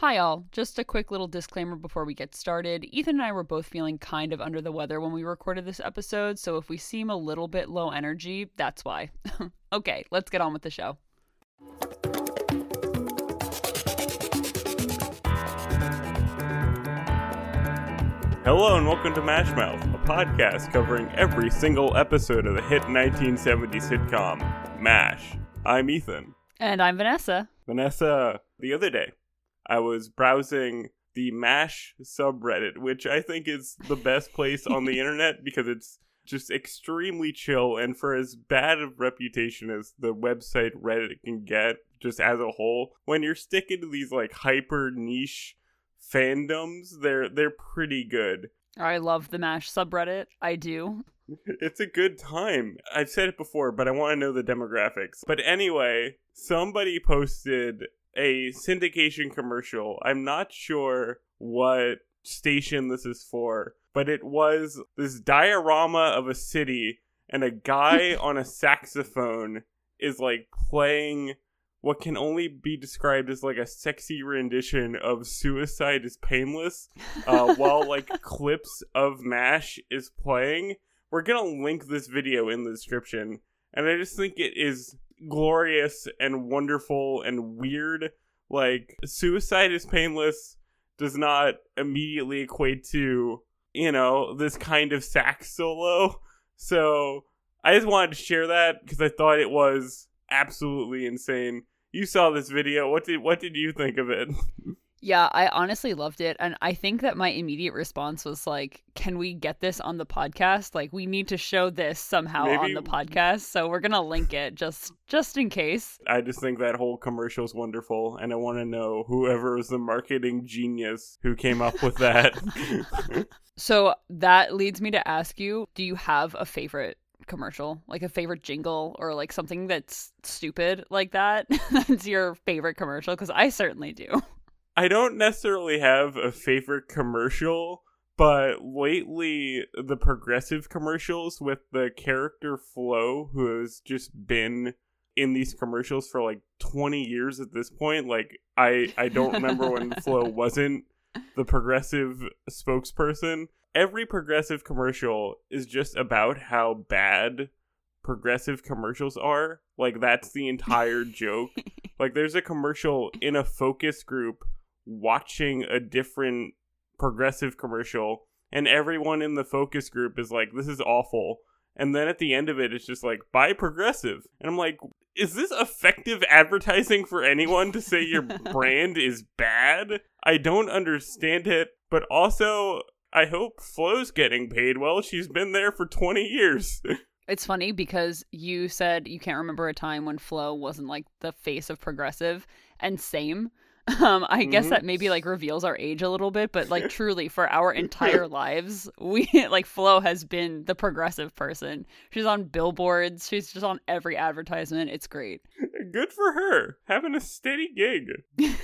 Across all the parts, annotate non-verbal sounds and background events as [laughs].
Hi, all. Just a quick little disclaimer before we get started. Ethan and I were both feeling kind of under the weather when we recorded this episode, so if we seem a little bit low energy, that's why. [laughs] okay, let's get on with the show. Hello and welcome to Mash Mouth, a podcast covering every single episode of the hit 1970s sitcom MASH. I'm Ethan. And I'm Vanessa. Vanessa, the other day, I was browsing the MASH subreddit, which I think is the best place on the [laughs] internet because it's just extremely chill and for as bad a reputation as the website Reddit can get just as a whole, when you're sticking to these like hyper niche fandoms, they're they're pretty good. I love the MASH subreddit. I do. [laughs] It's a good time. I've said it before, but I want to know the demographics. But anyway, somebody posted a syndication commercial. I'm not sure what station this is for, but it was this diorama of a city and a guy [laughs] on a saxophone is like playing what can only be described as like a sexy rendition of Suicide is Painless uh, [laughs] while like clips of MASH is playing. We're gonna link this video in the description, and I just think it is glorious and wonderful and weird. Like, Suicide is Painless does not immediately equate to, you know, this kind of sax solo. [laughs] So I just wanted to share that because I thought it was absolutely insane. You saw this video. What did what did you think of it? [laughs] Yeah, I honestly loved it. And I think that my immediate response was like, can we get this on the podcast? Like we need to show this somehow Maybe- on the podcast. So we're gonna link it just just in case. I just think that whole commercial is wonderful, and I want to know whoever was the marketing genius who came up with that. [laughs] So that leads me to ask you, do you have a favorite commercial? Like a favorite jingle or like something that's stupid like that? [laughs] that's your favorite commercial? Because I certainly do. I don't necessarily have a favorite commercial, but lately the progressive commercials with the character Flo, who has just been in these commercials for like 20 years at this point. Like I I don't remember when [laughs] Flo wasn't the progressive spokesperson. Every progressive commercial is just about how bad progressive commercials are. Like that's the entire joke. [laughs] Like there's a commercial in a focus group watching a different progressive commercial and everyone in the focus group is like this is awful. And then at the end of it it's just like buy progressive. And i'm like is this effective advertising for anyone to say your [laughs] brand is bad? I don't understand it but also i hope flo's getting paid well. She's been there for 20 years. [laughs] It's funny because you said you can't remember a time when Flo wasn't like the face of progressive, and same. Um, I guess Mhm. that maybe like reveals our age a little bit, but like [laughs] truly for our entire lives, we [laughs] like Flo has been the progressive person. She's on billboards, she's just on every advertisement. It's great. good for her having a steady gig [laughs]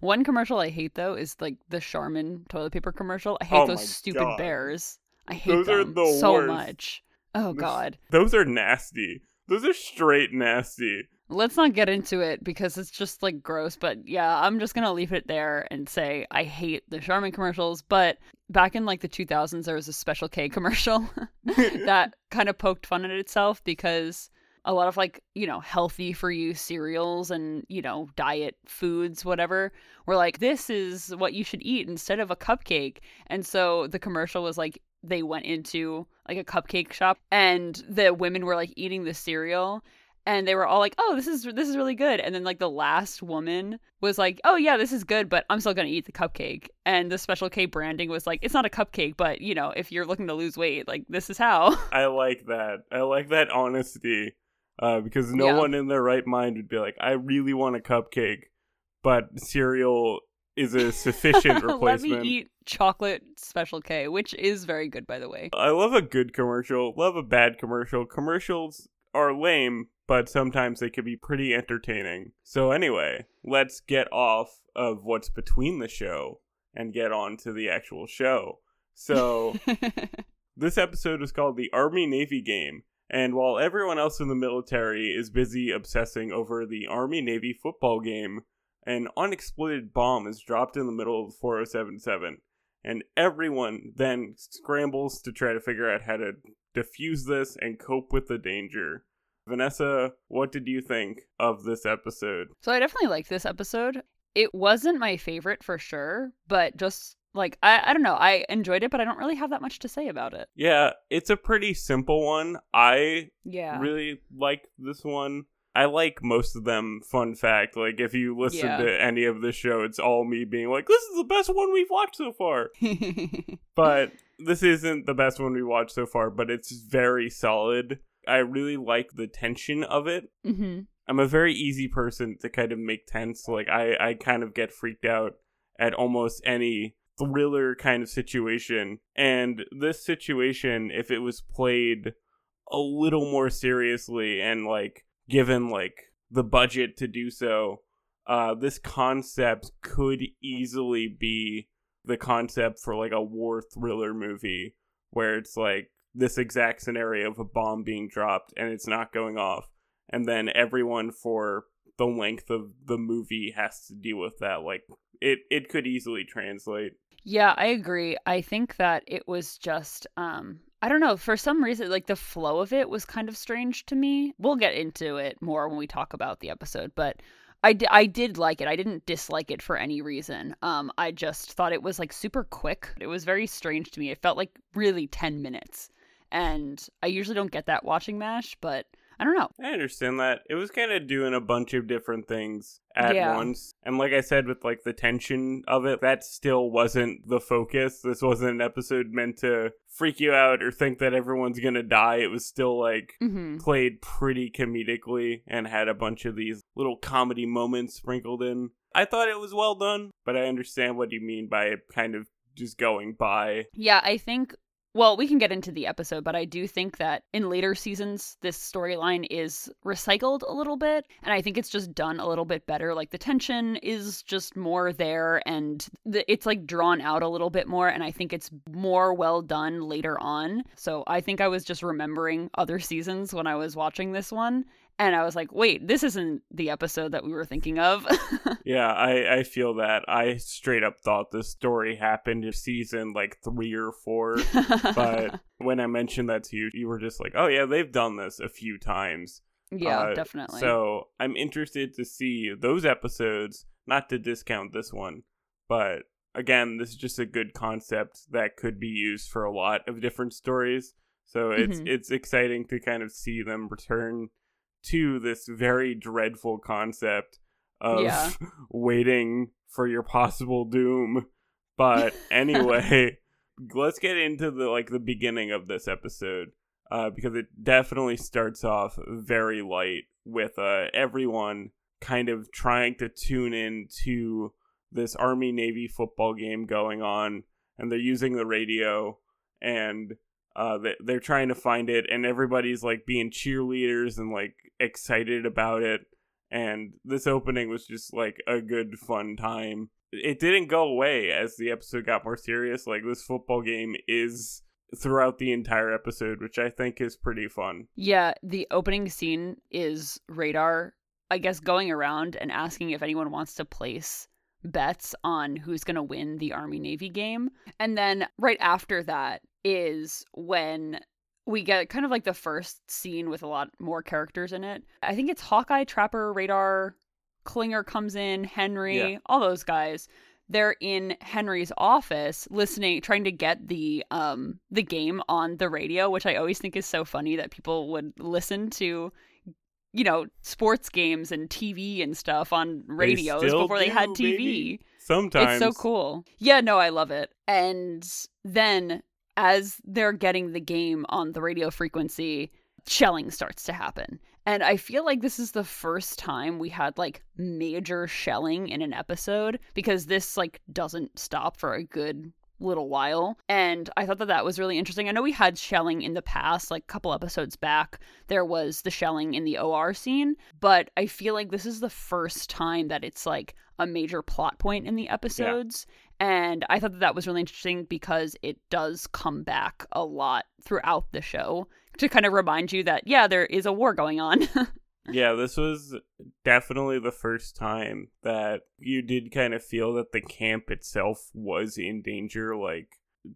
One commercial I hate though is like the Charmin toilet paper commercial. I hate Oh those stupid God. bears. I hate Those them the so worst. much. Oh god. those are nasty those are straight nasty Let's not get into it because it's just like gross, but yeah, I'm just going to leave it there and say I hate the Charmin commercials, but back in like the 2000s there was a Special K commercial [laughs] that [laughs] kind of poked fun at itself because a lot of like, you know, healthy for you cereals and, you know, diet foods whatever were like this is what you should eat instead of a cupcake. And so the commercial was like they went into like a cupcake shop and the women were like eating the cereal and they were all like, "Oh, this is this is really good." And then like the last woman was like, "Oh yeah, this is good, but I'm still going to eat the cupcake." And the Special K branding was like, "It's not a cupcake, but you know, if you're looking to lose weight, like this is how." [laughs] I like that. I like that honesty. Uh, because no Yeah. one in their right mind would be like, I really want a cupcake, but cereal is a sufficient replacement." [laughs] Let me eat chocolate Special K, which is very good by the way. I love a good commercial, love a bad commercial. Commercials are lame, but sometimes they can be pretty entertaining. So, anyway, let's get off of what's between the show and get on to the actual show. So, [laughs] This episode is called the Army Navy Game, and while everyone else in the military is busy obsessing over the Army Navy football game, an unexploded bomb is dropped in the middle of 4077 and everyone then scrambles to try to figure out how to defuse this and cope with the danger. Vanessa, what did you think of this episode? So I definitely liked this episode. It wasn't my favorite for sure, but just like I, I don't know, I enjoyed it, but I don't really have that much to say about it. Yeah, it's a pretty simple one. I Yeah. really like this one. I like most of them. Fun fact, like if you listen Yeah. to any of the show, it's all me being like, "This is the best one we've watched so far." [laughs] But this isn't the best one we watched so far, but it's very solid. I really like the tension of it. hmm I'm a very easy person to kind of make tense. Like I, I kind of get freaked out at almost any thriller kind of situation. And this situation, if it was played a little more seriously and like given like the budget to do so, uh, this concept could easily be the concept for like a war thriller movie where it's like this exact scenario of a bomb being dropped and it's not going off and then everyone for the length of the movie has to deal with that like it it could easily translate Yeah, I agree. I think that it was just um I don't know, for some reason like the flow of it was kind of strange to me. We'll get into it more when we talk about the episode, but I, d- I did like it. I didn't dislike it for any reason. Um I just thought it was like super quick. It was very strange to me. It felt like really 10 minutes. And I usually don't get that watching MASH, but I don't know. i understand that it was kind of doing a bunch of different things at Yeah. once and like i said with like the tension of it that still wasn't the focus this wasn't an episode meant to freak you out or think that everyone's gonna die it was still like Mhm. played pretty comedically and had a bunch of these little comedy moments sprinkled in. I thought it was well done, but I understand what you mean by it kind of just going by. Yeah, I think. Well, we can get into the episode, but I do think that in later seasons, this storyline is recycled a little bit, and I think it's just done a little bit better. Like the tension is just more there, and the, it's like drawn out a little bit more, and I think it's more well done later on. So I think I was just remembering other seasons when I was watching this one, and I was like, wait, this isn't the episode that we were thinking of. [laughs] Yeah, I, I feel that. I straight up thought this story happened in season like three or four. but [laughs] when I mentioned that to you, you were just like, oh, yeah, they've done this a few times. yeah, Uh, definitely. So I'm interested to see those episodes, not to discount this one, but again, this is just a good concept that could be used for a lot of different stories. So it's Mhm. it's exciting to kind of see them return to this very dreadful concept of Yeah. [laughs] waiting for your possible doom. But [laughs] anyway, let's get into the like the beginning of this episode uh, because it definitely starts off very light with uh, everyone kind of trying to tune in to this Army Navy football game going on, and they're using the radio, and uh, they- they're trying to find it, and everybody's like being cheerleaders and like excited about it. And this opening was just like a good fun time. It didn't go away as the episode got more serious. Like this football game is throughout the entire episode, which I think is pretty fun. Yeah, the opening scene is Radar, I guess, going around and asking if anyone wants to place bets on who's going to win the Army Navy game. And then right after that is when we get kind of like the first scene with a lot more characters in it. I think it's Hawkeye, Trapper, Radar, Klinger comes in, Henry, Yeah. all those guys. They're in Henry's office listening trying to get the um the game on the radio, which I always think is so funny that people would listen to you know, sports games and TV and stuff on radios still before they had TV. baby. Sometimes It's so cool. Yeah, no, I love it. And then as they're getting the game on the radio frequency, shelling starts to happen. And I feel like this is the first time we had like major shelling in an episode because this like doesn't stop for a good little while. And I thought that that was really interesting. I know we had shelling in the past, like a couple episodes back, there was the shelling in the OR scene, but I feel like this is the first time that it's like a major plot point in the episodes. And I thought that that was really interesting because it does come back a lot throughout the show to kind of remind you that, yeah, there is a war going on. [laughs] yeah, this was definitely the first time that you did kind of feel that the camp itself was in danger. Like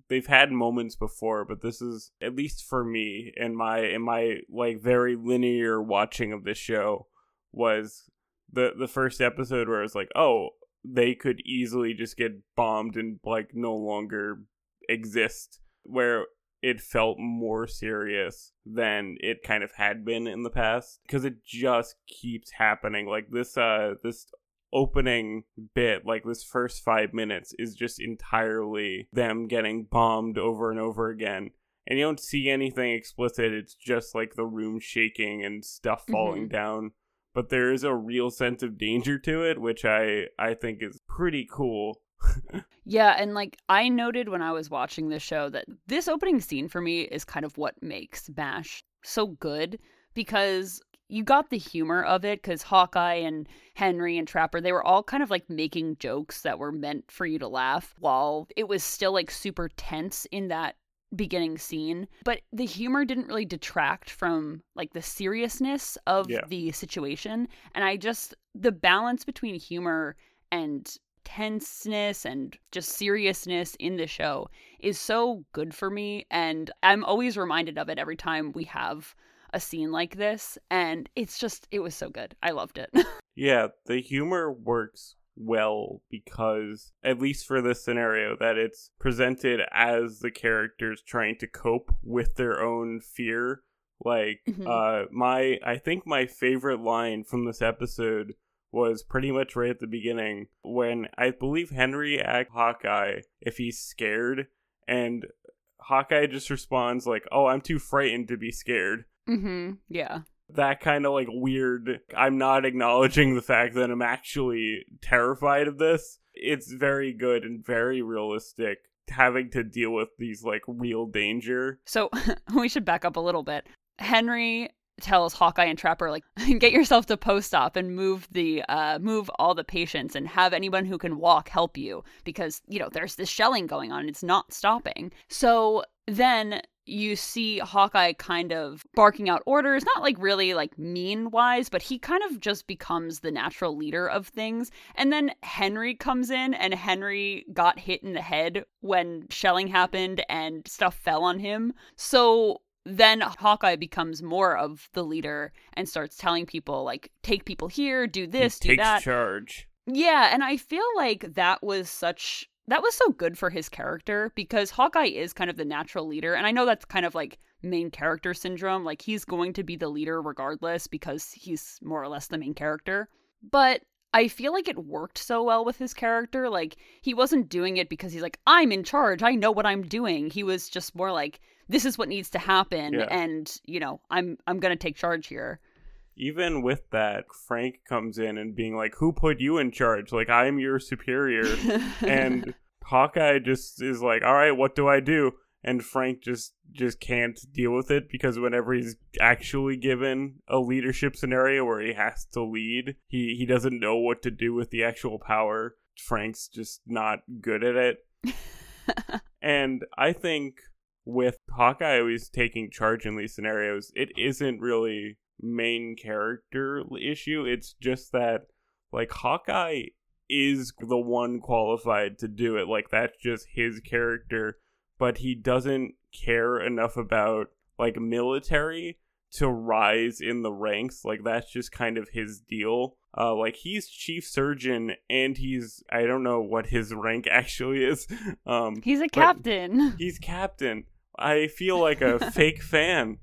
they've had moments before, but this is at least for me in my in my like very linear watching of this show was the the first episode where I was like, oh, they could easily just get bombed and like no longer exist. Where it felt more serious than it kind of had been in the past because it just keeps happening. Like this uh this opening bit like this first 5 minutes is just entirely them getting bombed over and over again and you don't see anything explicit. It's just like the room shaking and stuff falling mm-hmm. down but there is a real sense of danger to it which i i think is pretty cool [laughs] yeah, and like I noted when I was watching this show that this opening scene for me is kind of what makes MASH so good because you got the humor of it because Hawkeye and Henry and Trapper, they were all kind of like making jokes that were meant for you to laugh while it was still like super tense in that beginning scene. But the humor didn't really detract from like the seriousness of yeah. the situation. And I just, the balance between humor and tenseness and just seriousness in the show is so good for me. And I'm always reminded of it every time we have a scene like this. And it's just, it was so good. I loved it. [laughs] yeah, the humor works well because at least for this scenario that it's presented as the characters trying to cope with their own fear like mm-hmm. uh my i think my favorite line from this episode was pretty much right at the beginning when I believe Henry asked Hawkeye if he's scared, and Hawkeye just responds like, "Oh, I'm too frightened to be scared." Mm-hmm. Yeah. That kind of like weird. I'm not acknowledging the fact that I'm actually terrified of this. It's very good and very realistic having to deal with these like real danger. So [laughs] we should back up a little bit. Henry tells Hawkeye and Trapper like [laughs] get yourself to post op and move the uh move all the patients and have anyone who can walk help you because you know there's this shelling going on and it's not stopping. So then you see Hawkeye kind of barking out orders, not like really like mean wise, but he kind of just becomes the natural leader of things. And then Henry comes in, and Henry got hit in the head when shelling happened and stuff fell on him. So then Hawkeye becomes more of the leader and starts telling people like take people here, do this, he do takes that. charge. Yeah, and I feel like that was such that was so good for his character because Hawkeye is kind of the natural leader and I know that's kind of like main character syndrome, like he's going to be the leader regardless because he's more or less the main character. But I feel like it worked so well with his character. Like, he wasn't doing it because he's like, I'm in charge. I know what I'm doing. He was just more like, this is what needs to happen yeah. and you know i'm i'm gonna take charge here. Even with that frank comes in and being like who put you in charge? Like i'm your superior. [laughs] And hawkeye just is like all right what do i do? And frank just just can't deal with it because whenever he's actually given a leadership scenario where he has to lead he he doesn't know what to do with the actual power. Frank's just not good at it. [laughs] And i think with Hawkeye always taking charge in these scenarios, it isn't really main character issue. It's just that like Hawkeye is the one qualified to do it. Like that's just his character, but he doesn't care enough about like military to rise in the ranks. Like that's just kind of his deal. Uh, like he's chief surgeon and he's I don't know what his rank [laughs] actually is. Um, he's a captain. He's captain. I feel like a [laughs] fake fan.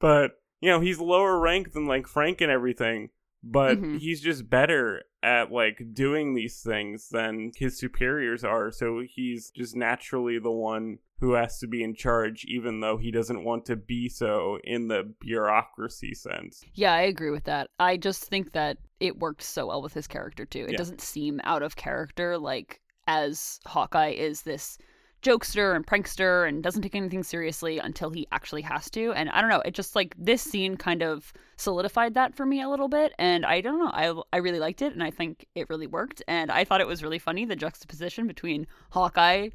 but, you know, he's lower ranked than like Frank and everything, but mm-hmm. he's just better at like doing these things than his superiors are. So he's just naturally the one who has to be in charge, even though he doesn't want to be so in the bureaucracy sense. Yeah, I agree with that. I just think that it worked so well with his character too. It yeah. doesn't seem out of character like as Hawkeye is this jokester and prankster and doesn't take anything seriously until he actually has to. And I don't know, it just like this scene kind of solidified that for me a little bit. And I don't know, I, I really liked it and I think it really worked. And I thought it was really funny the juxtaposition between Hawkeye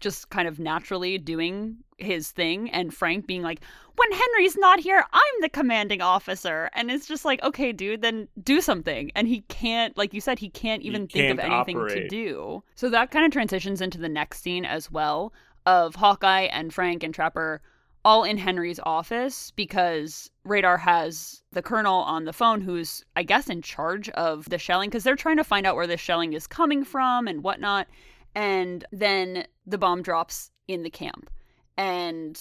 just kind of naturally doing his thing and Frank being like, when Henry's not here, I'm the commanding officer. And it's just like, okay, dude, then do something. And he can't, like you said, he can't even He think of can't anything to do. So that kind of transitions into the next scene as well of Hawkeye and Frank and Trapper all in Henry's office because Radar has the colonel on the phone who's, I guess, in charge of the shelling because they're trying to find out where the shelling is coming from and whatnot. And then the bomb drops in the camp. And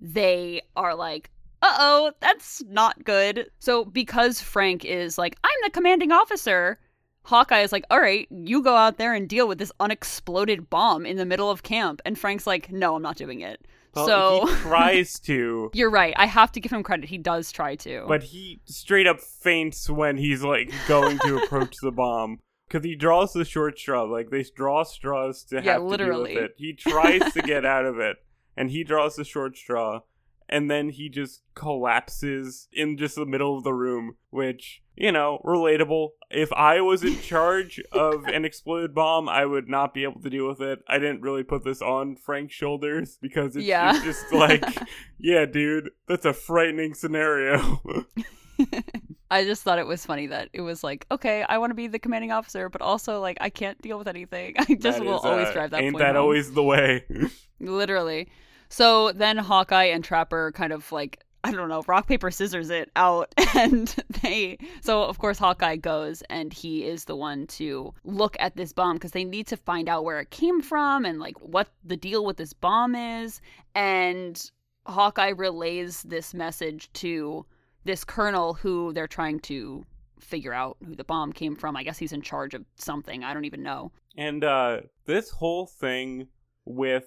they are like, uh oh, that's not good. So, because Frank is like, I'm the commanding officer, Hawkeye is like, all right, you go out there and deal with this unexploded bomb in the middle of camp. And Frank's like, no, I'm not doing it. Well, so, he [laughs] tries to, you're right. I have to give him credit. He does try to. but he straight up faints when he's like going to approach the bomb. Because he draws the short straw. Like, they draw straws to Yeah, have literally. to deal with it. He tries to get [laughs] out of it, and he draws the short straw, and then he just collapses in just the middle of the room, which, you know, relatable. If I was in charge of an exploded bomb, I would not be able to deal with it. I didn't really put this on Frank's shoulders because it's, Yeah. it's just like, [laughs] yeah, dude, that's a frightening scenario. [laughs] I just thought it was funny that it was like, okay, I want to be the commanding officer, but also like I can't deal with anything. [laughs] I just That will is, always uh, drive that Ain't that home. always the way? [laughs] Literally. So then Hawkeye and Trapper kind of like I don't know, rock paper scissors it out [laughs] and they so of course Hawkeye goes and he is the one to look at this bomb because they need to find out where it came from and like what the deal with this bomb is and Hawkeye relays this message to this colonel who they're trying to figure out who the bomb came from. I guess he's in charge of something. I don't even know. And uh this whole thing with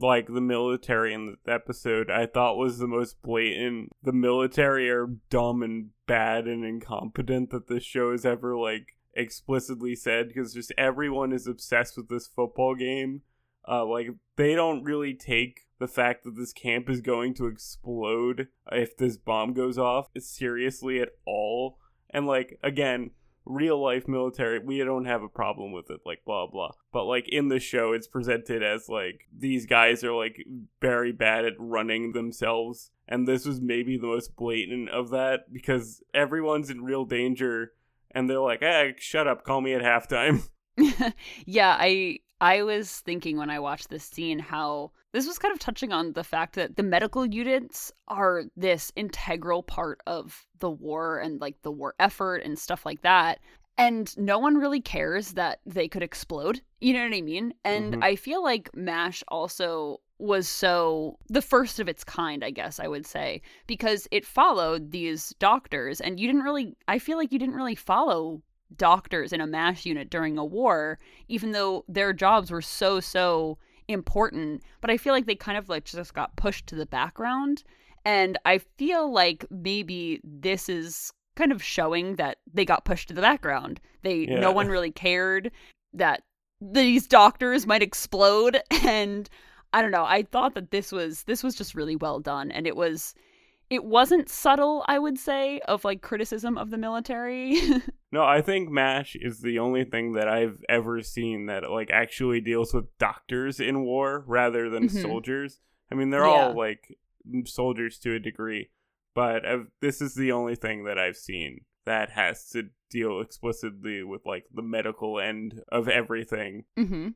like the military in the episode I thought was the most blatant. The military are dumb and bad and incompetent that this show has ever like explicitly said because just everyone is obsessed with this football game. Uh like they don't really take the fact that this camp is going to explode if this bomb goes off seriously at all. And like again, real life military, we don't have a problem with it, like blah blah. But like in the show, it's presented as like these guys are like very bad at running themselves, and this was maybe the most blatant of that because everyone's in real danger, and they're like, "Hey, shut up, call me at halftime." [laughs] yeah, I I was thinking when I watched this scene how this was kind of touching on the fact that the medical units are this integral part of the war and like the war effort and stuff like that. And no one really cares that they could explode. You know what I mean? And Mhm. I feel like MASH also was so the first of its kind, I guess I would say, because it followed these doctors and you didn't really I feel like you didn't really follow doctors in a MASH unit during a war, even though their jobs were so, so important. But I feel like they kind of like just got pushed to the background. And I feel like maybe this is kind of showing that they got pushed to the background. They Yeah. no one really cared that these doctors might explode [laughs] and I don't know. I thought that this was this was just really well done and it was it wasn't subtle, I would say, of like criticism of the military. [laughs] No, I think MASH is the only thing that I've ever seen that like actually deals with doctors in war rather than Mhm. soldiers. I mean, they're Yeah. all like soldiers to a degree, but i this is the only thing that I've seen that has to deal explicitly with like the medical end of everything. mm-hmm.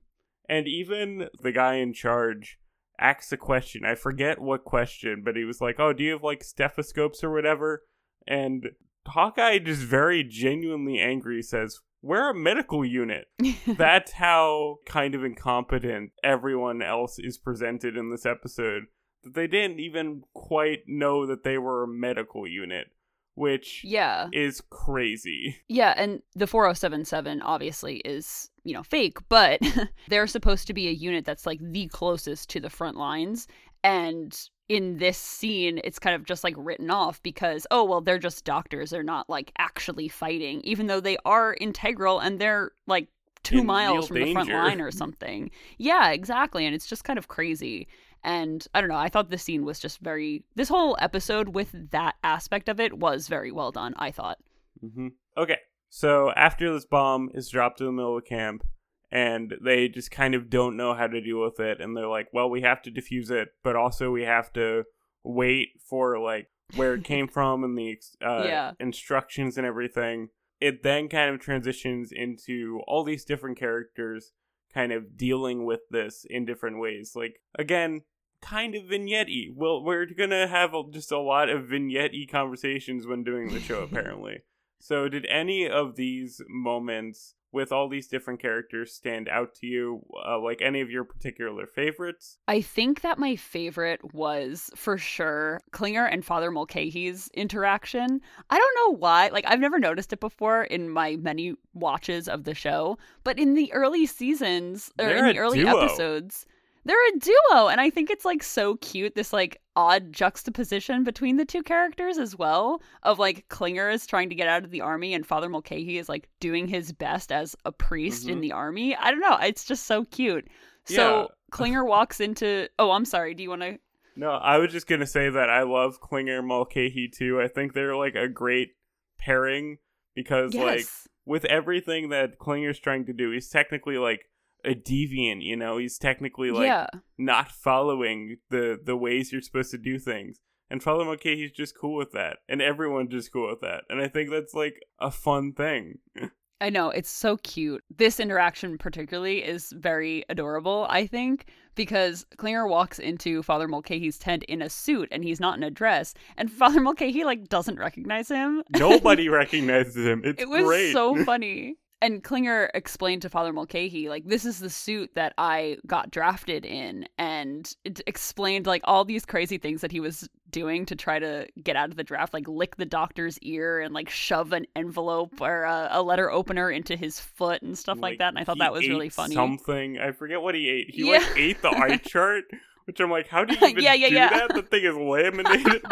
And even the guy in charge asks a question. I forget what question, but he was like, "Oh, do you have like stethoscopes or whatever?" And Hawkeye just very genuinely angry says, "We're a medical unit." [laughs] That's how kind of incompetent everyone else is presented in this episode. That they didn't even quite know that they were a medical unit, which yeah. is crazy. Yeah, and the 4077 obviously is, you know, fake, but [laughs] they're supposed to be a unit that's like the closest to the front lines. And in this scene, it's kind of just like written off because, oh, well, they're just doctors. They're not like actually fighting, even though they are integral and they're like two In miles from the front line or [laughs] something. Yeah, exactly. And it's just kind of crazy. And I don't know, I thought this scene was just very, this whole episode with that aspect of it was very well done, I thought. mm-hmm. Okay, so after this bomb is dropped in the middle of camp, and they just kind of don't know how to deal with it and they're like well we have to defuse it but also we have to wait for like where it came [laughs] from and the uh, Yeah. instructions and everything. It then kind of transitions into all these different characters kind of dealing with this in different ways. Like again kind of vignette-y. Well we're gonna have just a lot of vignette-y conversations when doing the show [laughs] apparently. So, did any of these moments with all these different characters stand out to you? Uh, like any of your particular favorites? I think that my favorite was for sure Klinger and Father Mulcahy's interaction. I don't know why. Like, I've never noticed it before in my many watches of the show, but in the early seasons or They're in the early duo. episodes, they're a duo. And I think it's like so cute, this like odd juxtaposition between the two characters as well. Of like Klinger is trying to get out of the army and Father Mulcahy is like doing his best as a priest in Mhm. the army. I don't know. It's just so cute. So Yeah. [laughs] Klinger walks into. Oh, I'm sorry. Do you want to? No, I was just gonna say that I love Klinger Mulcahy too. I think they're like a great pairing because like with everything that Klinger's trying to do, he's technically like a deviant, you know, he's technically like yeah. not following the the ways you're supposed to do things. And Father he's just cool with that. And everyone's just cool with that. And I think that's like a fun thing. [laughs] I know it's so cute. This interaction particularly is very adorable, I think, because Klinger walks into Father Mulcahy's tent in a suit and he's not in a dress, and [laughs] Father Mulcahy like doesn't recognize him. Nobody [laughs] recognizes him. It's it was great. so funny. And Klinger explained to Father Mulcahy, like, this is the suit that I got drafted in. And it explained, like, all these crazy things that he was doing to try to get out of the draft, like, lick the doctor's ear and, like, shove an envelope or a, a letter opener into his foot and stuff like, that. And I thought that was really funny. Something. I forget what he ate. He Yeah. like ate the eye [laughs] chart, which I'm like, how do you [laughs] even Yeah, yeah, do yeah. that? The thing is laminated.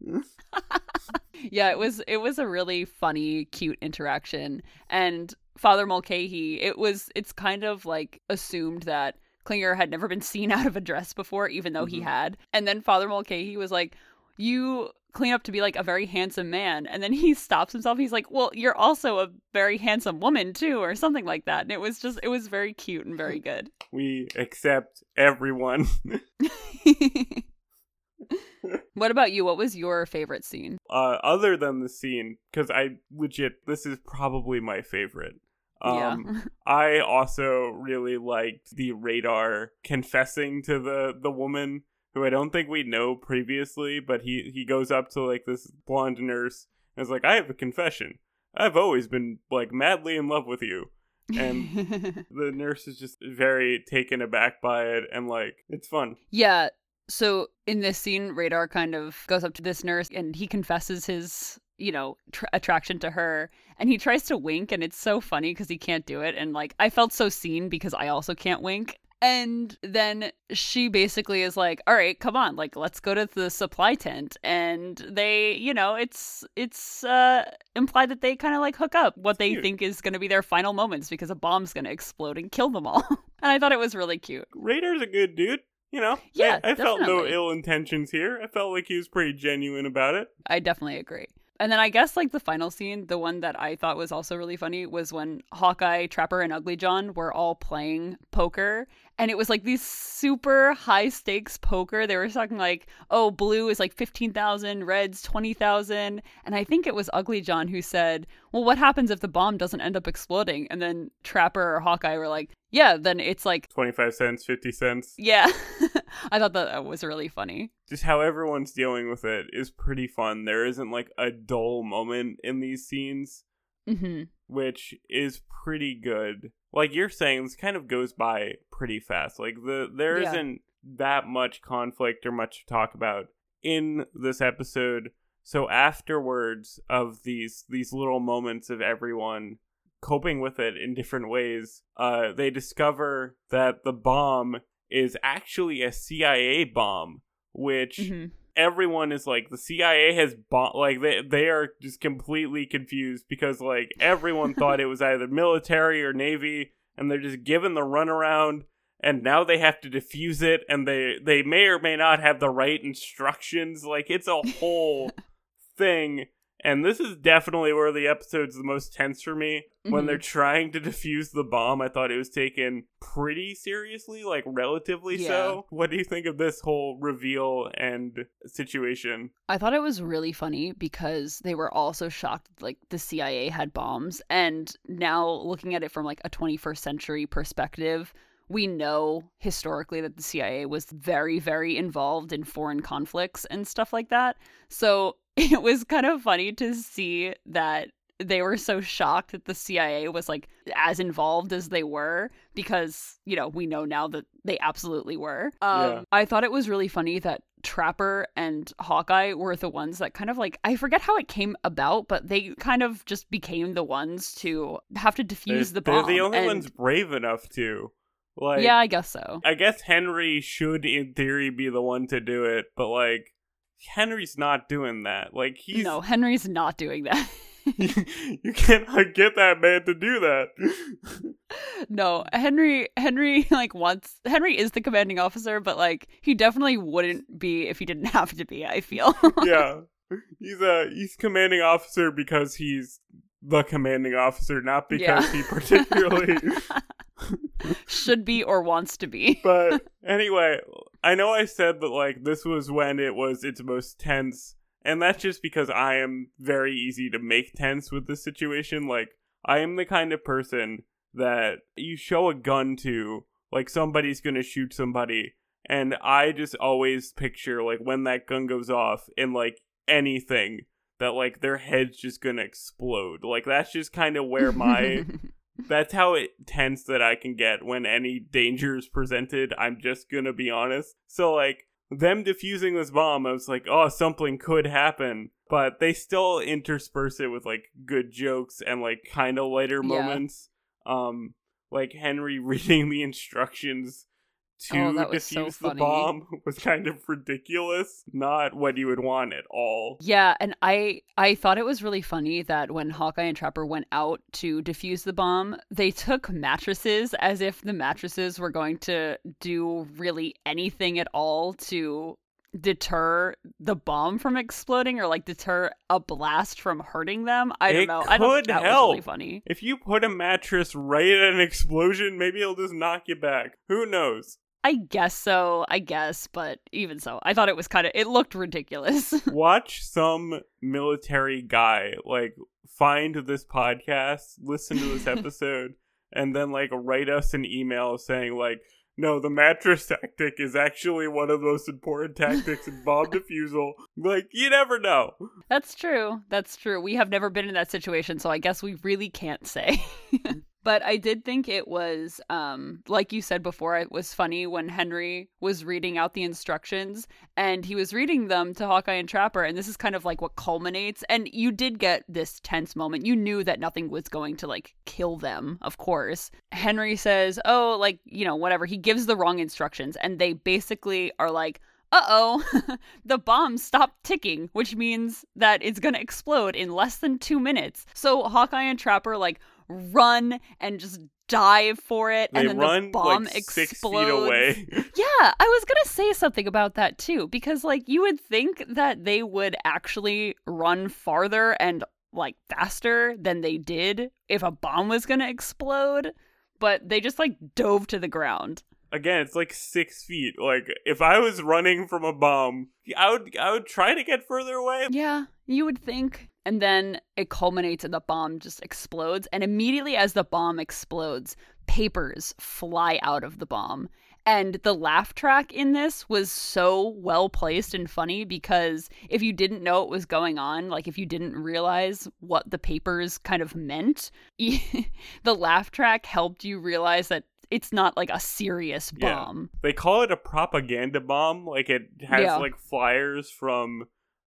[laughs] yeah, it was it was a really funny, cute interaction. And Father Mulcahy, it was it's kind of like assumed that Klinger had never been seen [laughs] out of a dress before, even though he Mhm. had. And then Father Mulcahy was like, You clean up to be like a very handsome man. And then he [laughs] stops himself. He's like, Well, you're also a very handsome woman too, or something like that. And it was just it was very cute and very good. [laughs] we accept everyone. what about you? What was your favorite scene? uh, other than the scene, because I legit, this is probably my favorite. Um, yeah. [laughs] I also really liked the radar confessing to the the woman who I don't think we know previously, but he he goes up to like this blonde nurse and is like, "I have a confession. I've always been like madly in love with you." And [laughs] the nurse is just very taken aback by it, and like it's fun. Yeah. So in this scene, Radar kind of goes up to this nurse and he confesses his, you know, tr- attraction to her. And he tries to wink, and it's so funny because he can't do it. And like, I felt so seen because I also can't wink. And then she basically is like, "All right, come on, like let's go to the supply tent." And they, you know, it's it's uh implied that they kind of like hook up what they Cute. think is going to be their final moments because a bomb's going to explode and kill them all. [laughs] and I thought it was really cute. Radar's a good dude. You know, Yeah, I, I felt no ill intentions here. I felt like he was pretty genuine about it. I definitely agree. And then I guess like the final scene, the one that I thought was also really funny was when Hawkeye, Trapper, and Ugly John were all playing poker. And it was like these super high stakes poker. They were talking like, oh, blue is like 15,000, red's 20,000. And I think it was Ugly John who said, well, what happens if the bomb doesn't end up exploding? And then Trapper or Hawkeye were like, yeah, then it's like, 25 cents, 50 cents. yeah. [laughs] I thought that was really funny. Just how everyone's dealing with it is pretty fun. There isn't like a dull moment in these scenes, hmm which is pretty good. Like you're saying, this kind of goes by pretty fast. Like the there Yeah. not that much conflict or much to talk about in this episode. So afterwards of these these little moments of everyone coping with it in different ways, uh, they discover that the bomb is actually a CIA bomb, which hmm everyone is like the CIA has bought like they they are just completely confused because like everyone thought it was either military or navy and they're just given the runaround and now they have to defuse it and they they may or may not have the right instructions. Like it's a whole [laughs] thing And this is definitely where the episode's the most tense for me. When Mhm. they're trying to defuse the bomb, I thought it was taken pretty seriously, like relatively Yeah. so. What do you think of this whole reveal and situation? I thought it was really funny because they were also shocked like the CIA had bombs and now looking at it from like a 21st century perspective we know historically that the CIA was very very involved in foreign conflicts and stuff like that. So [laughs] it was kind of funny to see that they were so shocked that the CIA was like as involved as they were because you know we know now that they absolutely were. Um, Yeah. I thought it was really funny that Trapper and Hawkeye were the ones that kind of like I forget how it came about, but they kind of just became the ones to have to defuse They're, the bomb. they're the only and- ones brave enough to. Like, yeah, I guess so. I guess Henry should, in theory, be the one to do it, but like, Henry's not doing that. Like, he's No, Henry's not doing that. [laughs] you cannot get that man to do that. [laughs] no, Henry Henry like wants Henry is the commanding officer, but like he definitely wouldn't be if he didn't [laughs] have to be, I feel. yeah, he's a he's commanding officer because he's the commanding officer, not because Yeah. he particularly. Should be or wants to be. [laughs] but anyway, I know I said that like this was when it was its most tense, and that's just because I am very easy to make tense with this situation. Like I am the kind of person that you show a gun to, like somebody's gonna shoot somebody, and I just always picture like when that gun goes off in like anything that like their head's just gonna explode. Like that's just kind of where my [laughs] that's how it tense that I can get when any danger is presented. I'm just gonna be honest. So like them defusing this bomb, I was like, oh, something could happen. But they still intersperse it with like good jokes and like kind of lighter Yeah. moments. Um, like Henry [laughs] reading the instructions Oh, to Oh, was so defuse the bomb [laughs] was kind of ridiculous. Not what you would want at all. Yeah, and I I thought it was really funny that when Hawkeye and Trapper went out to defuse the bomb, they took mattresses as if the mattresses were going to do really anything at all to deter the bomb from exploding or like deter a blast from hurting them. I don't It know. I don't could that was really funny. If you put a mattress right at an explosion, maybe it'll just knock you back. Who knows? I guess so. I guess, but even so, I thought it was kind of it looked ridiculous. [laughs] Watch some military guy like find this podcast, listen to this [laughs] episode, and then like write us an email saying like, no, the mattress tactic is actually one of the most important tactics in bomb [laughs] defusal. Like, you never know. That's true. That's true. We have never been in that situation, so I guess we really can't say. But I did think it was um like you said before it was funny when Henry was reading out the instructions and he was reading them to Hawkeye and Trapper and this is kind of like what culminates and you did get this tense moment. You knew that nothing was going to like kill them, of course. Henry says, "Oh, like, you know, whatever." He gives the wrong instructions and they basically are like uh oh, [laughs] the bomb stopped ticking, which means that it's gonna explode in less than two minutes. So Hawkeye and Trapper like run and just dive for it, They and then run the bomb like explodes. [laughs] Yeah, I was gonna say something about that too, because like you would think that they would actually run farther and like faster than they did if a bomb was gonna explode, but they just like dove to the ground. Again, it's like six feet. Like, if I was running from a bomb, I would I would try to get further away. Yeah, you would think. And then it culminates and the bomb just explodes. And immediately as the bomb explodes, papers fly out of the bomb. And the laugh track in this was so well placed and funny because if you didn't know what was going on, like if you didn't realize what the papers kind of meant, [laughs] the laugh track helped you realize that it's not like a serious Yeah. bomb. They call it a propaganda bomb. Like it has Yeah. like flyers from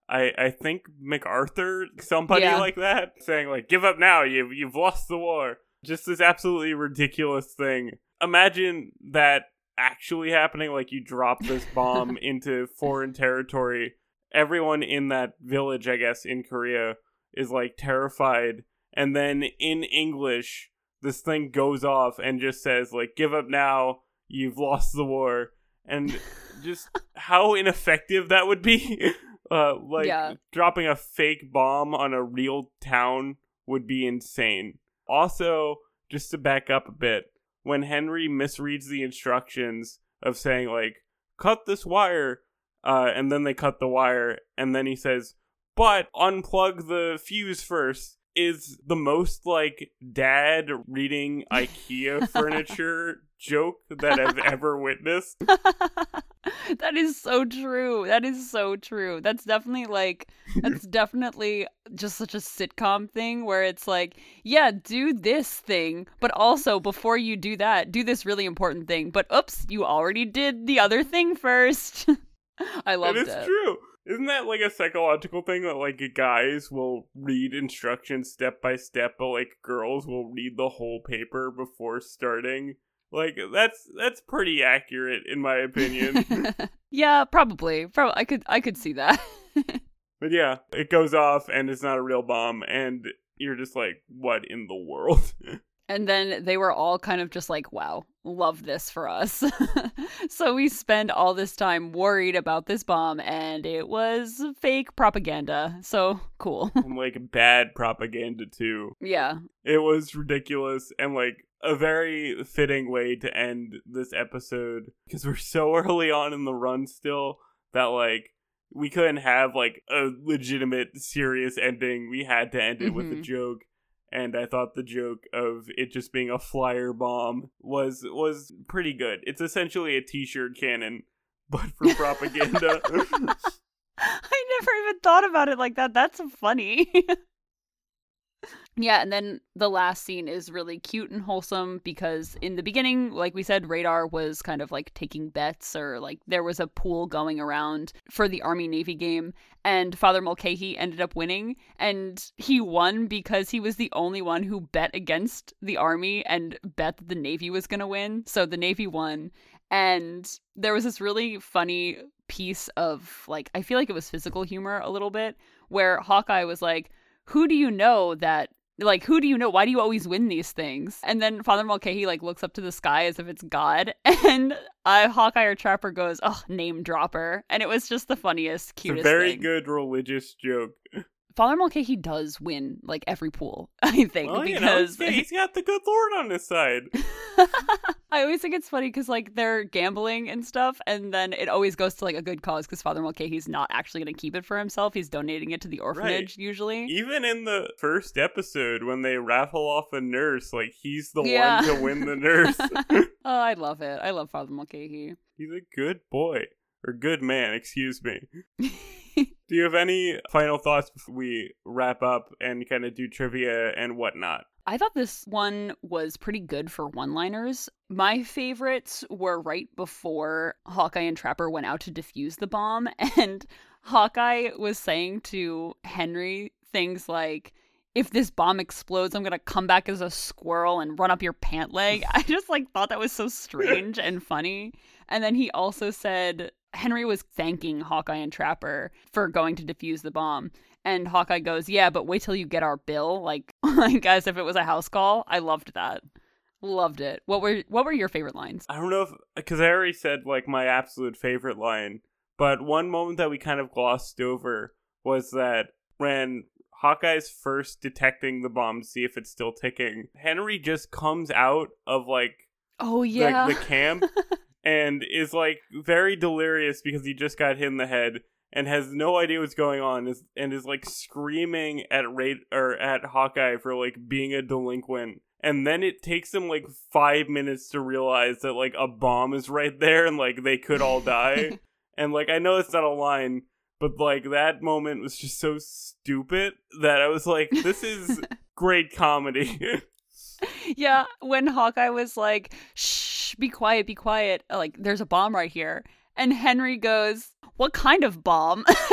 I I think MacArthur, somebody Yeah. like that, saying like "Give up now, you've you've lost the war." Just this absolutely ridiculous thing. Imagine that actually happening. Like you drop this bomb [laughs] into foreign territory. Everyone in that village, I guess, in Korea, is like terrified, and then in English, this thing goes off and just says like "Give up now, you've lost the war." and [laughs] just how ineffective that would be. [laughs] Uh, like Yeah. dropping a fake bomb on a real town would be insane. Also, just to back up a bit, when Henry misreads the instructions of saying like cut this wire, uh, and then they cut the wire, and then he says, "But unplug the fuse first. Is the most like dad reading IKEA [laughs] furniture joke that I've ever witnessed. [laughs] that is so true. That is so true. That's definitely like that's [laughs] definitely just such a sitcom thing where it's like, yeah, do this thing, but also before you do that, do this really important thing. But oops, you already did the other thing first. I loved it. It is true. Isn't that like a psychological thing that like guys will read instructions step by step, but like girls will read the whole paper before starting? Like that's that's pretty accurate in my opinion. [laughs] yeah, probably. Probably I could I could see that. [laughs] but yeah, it goes off and it's not a real bomb and you're just like, what in the world? [laughs] And then they were all kind of just like, wow, love this for us. [laughs] so we spend all this time worried about this bomb, and it was fake propaganda. So cool. [laughs] and like bad propaganda too. yeah. It was ridiculous and like a very fitting way to end this episode because we're [laughs] so early on in the run still that like we couldn't have like a legitimate serious ending. We had to end it with a Mhm. joke. And I thought the joke of it just being a flyer bomb was was pretty good. It's essentially a t-shirt cannon, [laughs] but for propaganda. [laughs] I never even thought about it like that. That's funny. [laughs] yeah, and then the last scene is really cute and wholesome because in the beginning, like we said, Radar was kind of like taking bets or like there was a pool going around for the Army Navy game, and Father Mulcahy ended up winning. And he won because he was the only one who bet against the Army and bet that the Navy was going to win. So the Navy won. And there was this really funny piece of like I feel like it was physical humor a little bit where Hawkeye was like, "Who do you know that like who do you know? Why do you always win these things?" And then Father Mulcahy like looks up to the sky as if it's God, [laughs] and uh, Hawkeye or Trapper goes, "Oh, name dropper," and it was just the funniest, it's a cutest very thing. good religious joke. [laughs] Father Mulcahy does win like every pool, [laughs] I think, Well, you know, because he's, [laughs] got the good Lord on his side. I always think it's funny because like they're gambling and stuff, and then it always goes to like a good cause because Father Mulcahy's not actually going to keep it for himself; he's donating it to the orphanage usually. Even in the first episode, when they raffle off a nurse, like he's the Yeah. one to win the nurse. [laughs] oh, I love it. I love Father Mulcahy. he's a good boy. Or good man, excuse me. Do you have any final thoughts before we wrap up and kind of do trivia and whatnot? I thought this one was pretty good for one liners. My favorites were right before Hawkeye and Trapper went out to defuse the bomb, [laughs] and Hawkeye was saying to Henry things like, if this bomb explodes, I'm gonna come back as a squirrel and run up your pant leg. [laughs] I just like thought that was so [laughs] strange and funny. And then he also said Henry was thanking Hawkeye and Trapper for going to defuse the bomb. And Hawkeye goes, "Yeah, but wait till you get our bill." Like, [laughs] like as if it was a house call. I loved that. Loved it. What were what were your favorite lines? I don't know if because I already said like my absolute favorite line, but one moment that we kind of glossed over was that when Hawkeye's first detecting the bomb to see if it's still ticking, Henry just comes out of like Oh the, yeah. the camp [laughs] and is like very delirious because he just got hit in the head and has no idea what's going on is and is like screaming at Ra- or at Hawkeye for like being a delinquent. And then it takes him like 5 minutes to realize that like a bomb is right there and like they could all die. [laughs] And like I know it's not a line but like that moment was just so stupid that I was like this is [laughs] great comedy. [laughs] Yeah, when Hawkeye was like, "Shh, be quiet, be quiet." Uh, like, there's a bomb right here. And Henry goes, "What kind of bomb?" [laughs]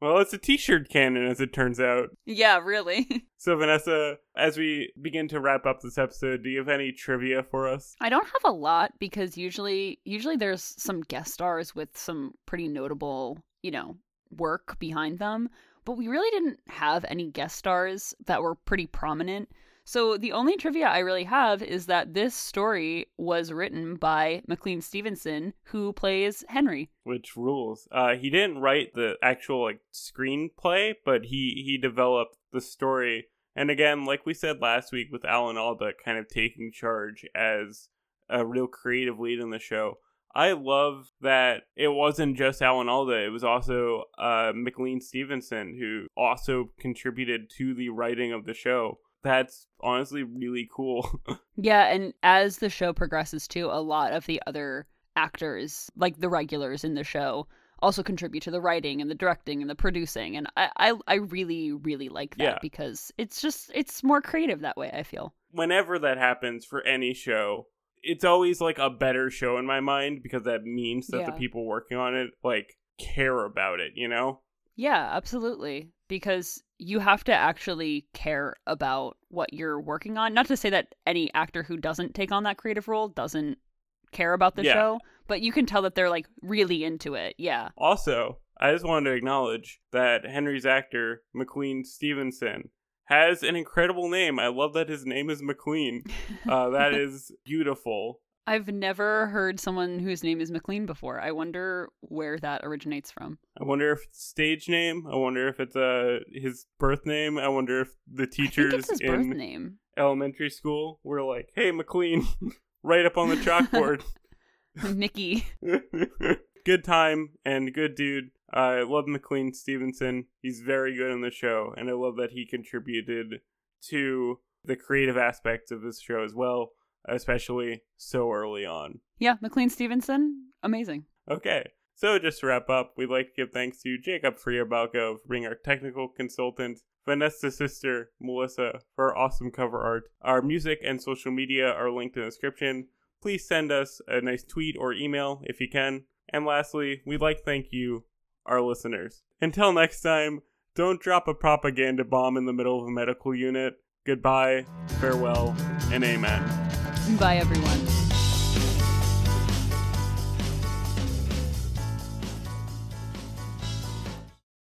well it's a t-shirt cannon as it turns out yeah, really. [laughs] So, Vanessa, as we begin to wrap up this episode, do you have any trivia for us? I don't have a lot because usually usually there's some guest stars with some pretty notable, you know, work behind them, but we really didn't have any guest stars that were pretty prominent. So the only trivia I really have is that this story was written by McLean Stevenson, who plays Henry. Which rules. Uh, he didn't write the actual like screenplay, but he he developed the story. And again, like we said last week with Alan Alda kind of taking charge as a real creative lead in the show. I love that it wasn't just Alan Alda, it was also uh, McLean Stevenson who also contributed to the writing of the show. That's honestly really cool. [laughs] yeah, and as the show progresses too, a lot of the other actors, like the regulars in the show, also contribute to the writing and the directing and the producing and I, I, I really really like that Yeah. because it's just it's more creative that way i feel Whenever that happens for any show, it's always like a better show in my mind because that means that the people working on it like care about it, you know? yeah absolutely because you have to actually care about what you're working on not to say that any actor who doesn't take on that creative role doesn't care about the Yeah. show but you can tell that they're like really into it yeah Also, I just wanted to acknowledge that Henry's actor, McLean Stevenson, has an incredible name. I love that his name is McLean. [laughs] Uh, that is beautiful. I've never heard someone whose name is mclean before i wonder where that originates from I wonder if it's stage name. I wonder if it's uh, his birth name. I wonder if the teachers in elementary school were like, "Hey, McLean, [laughs] right up on the chalkboard." [laughs] Mickey. [laughs] good time and good dude. I love McLean Stevenson. He's very good in the show, and I love that he contributed to the creative aspects of this show as well, especially so early on. Yeah, McLean Stevenson, amazing. Okay, so just to wrap up, we'd like to give thanks to Jacob Friabalco for being our technical consultant, Vanessa's sister, Melissa, for our awesome cover art. Our music and social media are linked in the description. Please send us a nice tweet or email if you can. And lastly, we'd like to thank you, our listeners. Until next time, don't drop a propaganda bomb in the middle of a medical unit. Goodbye, farewell, and amen. Bye, everyone.